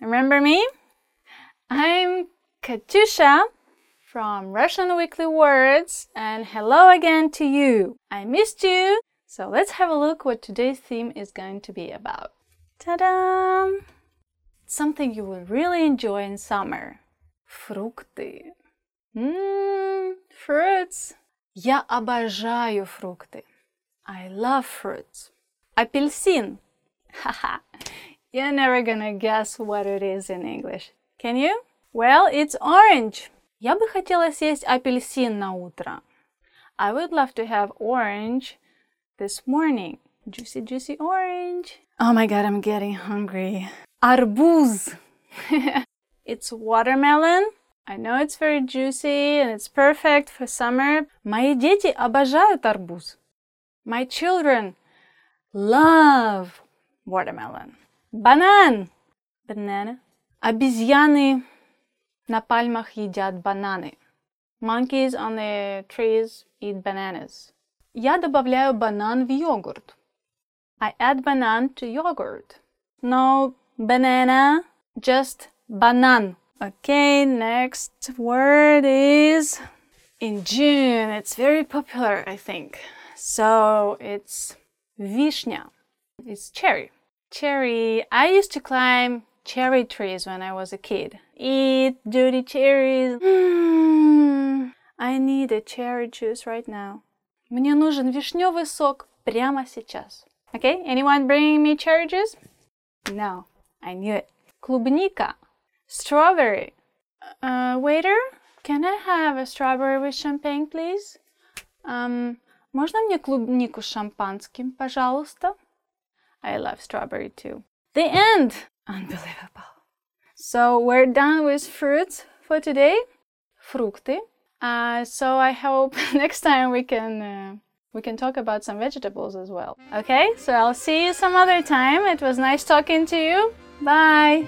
Remember me? I'm Katusha from Russian Weekly Words, and hello again to you. I missed you, so let's have a look what today's theme is going to be about. Ta-da! Something you will really enjoy in summer. Фрукты. Mmm, fruits. Я обожаю фрукты. I love fruits. Апельсин. Haha. You're never gonna guess what it is in English. Can you? Well, it's orange. Я бы хотела съесть апельсин на утро. I would love to have orange this morning. Juicy, juicy orange. Oh my god, I'm getting hungry. Арбуз. it's watermelon. I know it's very juicy and it's perfect for summer. Мои дети обожают арбуз. My children love watermelon. Банан. Banana. Обезьяны на пальмах едят бананы. Monkeys on the trees eat bananas. Я добавляю банан в йогурт. I add banana to yogurt. No banana, just banan. Okay, next word is in June. It's very popular, I think. So it's vishnya. It's cherry. Cherry. I used to climb cherry trees when I was a kid. Eat dirty cherries. Mm, I need a cherry juice right now. Мне нужен вишневый сок прямо сейчас. Okay, anyone bringing me cherry juice? No, I knew it. Клубника. Strawberry. Uh, waiter, can I have a strawberry with champagne, please? Um, можно мне клубнику с шампанским, пожалуйста? I love strawberry too. The end! Unbelievable. So we're done with fruits for today. Frukty. Uh, so I hope next time we can uh, we can talk about some vegetables as well. Okay, so I'll see you some other time. It was nice talking to you. Bye.